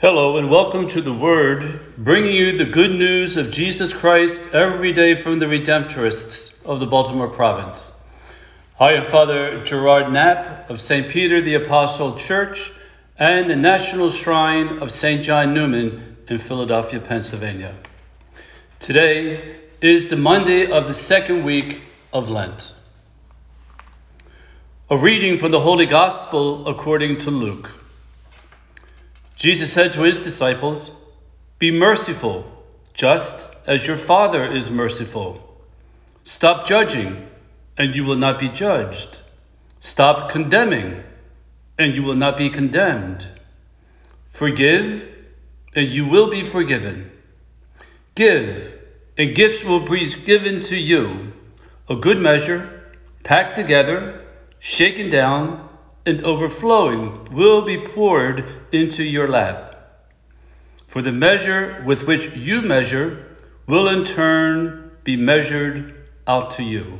Hello and welcome to the Word, bringing you the good news of Jesus Christ every day from the Redemptorists of the Baltimore province. I am Father Gerard Knapp of St. Peter the Apostle Church and the National Shrine of St. John Neumann in Philadelphia, Pennsylvania. Today is the Monday of the second week of Lent. A reading from the Holy Gospel according to Luke. Jesus said to his disciples, Be merciful, just as your Father is merciful. Stop judging, and you will not be judged. Stop condemning, and you will not be condemned. Forgive, and you will be forgiven. Give, and gifts will be given to you. A good measure, packed together, shaken down, and overflowing will be poured into your lap. For the measure with which you measure will in turn be measured out to you.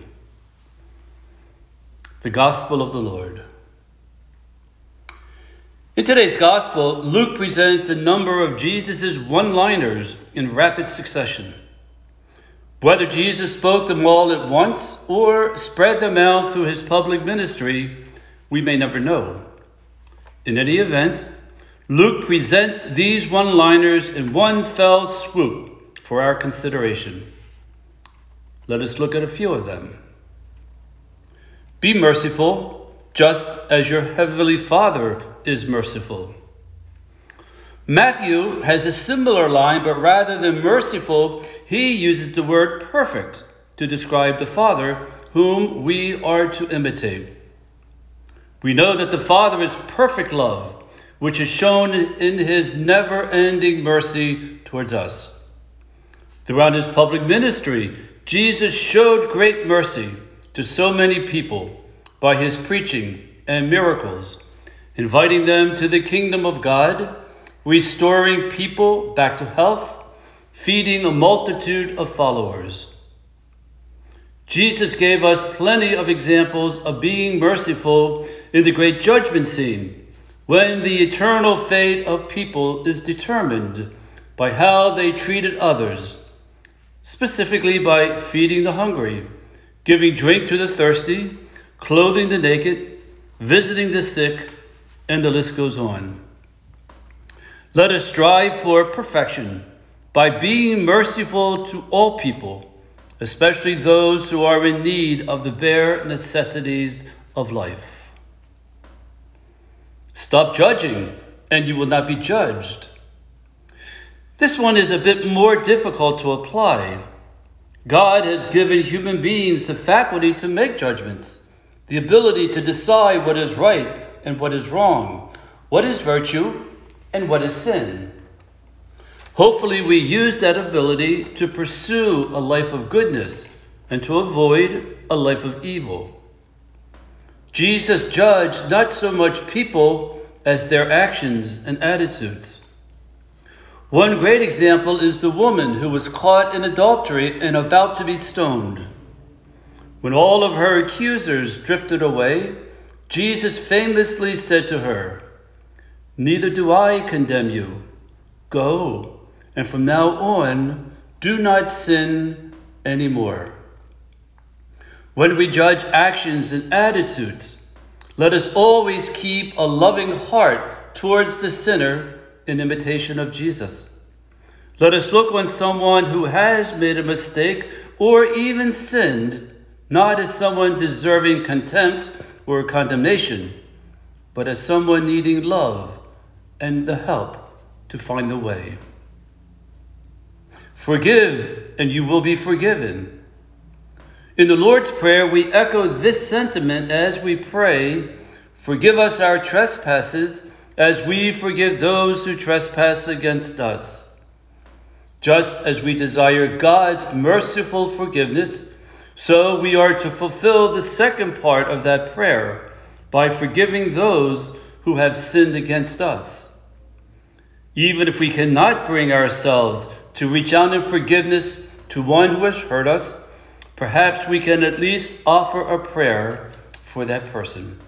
The Gospel of the Lord. In today's Gospel, Luke presents a number of Jesus' one liners in rapid succession. Whether Jesus spoke them all at once or spread them out through his public ministry we may never know. In any event, Luke presents these one liners in one fell swoop for our consideration. Let us look at a few of them. Be merciful, just as your heavenly Father is merciful. Matthew has a similar line, but rather than merciful, he uses the word perfect to describe the Father whom we are to imitate. We know that the Father is perfect love, which is shown in his never ending mercy towards us. Throughout his public ministry, Jesus showed great mercy to so many people by his preaching and miracles, inviting them to the kingdom of God, restoring people back to health, feeding a multitude of followers. Jesus gave us plenty of examples of being merciful in the great judgment scene, when the eternal fate of people is determined by how they treated others, specifically by feeding the hungry, giving drink to the thirsty, clothing the naked, visiting the sick, and the list goes on. Let us strive for perfection by being merciful to all people, especially those who are in need of the bare necessities of life. Stop judging, and you will not be judged. This one is a bit more difficult to apply. God has given human beings the faculty to make judgments, the ability to decide what is right and what is wrong, what is virtue and what is sin. Hopefully, we use that ability to pursue a life of goodness and to avoid a life of evil. Jesus judged not so much people as their actions and attitudes. One great example is the woman who was caught in adultery and about to be stoned. When all of her accusers drifted away, Jesus famously said to her, Neither do I condemn you. Go, and from now on, do not sin anymore. When we judge actions and attitudes, let us always keep a loving heart towards the sinner in imitation of Jesus. Let us look on someone who has made a mistake or even sinned not as someone deserving contempt or condemnation, but as someone needing love and the help to find the way. Forgive, and you will be forgiven. In the Lord's Prayer, we echo this sentiment as we pray Forgive us our trespasses as we forgive those who trespass against us. Just as we desire God's merciful forgiveness, so we are to fulfill the second part of that prayer by forgiving those who have sinned against us. Even if we cannot bring ourselves to reach out in forgiveness to one who has hurt us, Perhaps we can at least offer a prayer for that person.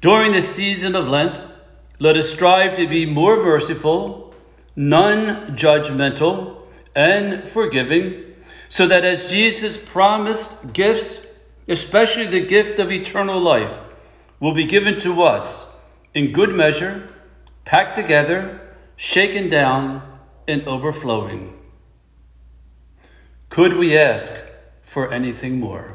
During the season of Lent, Let us strive to be more merciful, non judgmental, and forgiving, so that as Jesus promised gifts, especially the gift of eternal life, will be given to us in good measure, packed together, shaken down, and overflowing. Could we ask for anything more?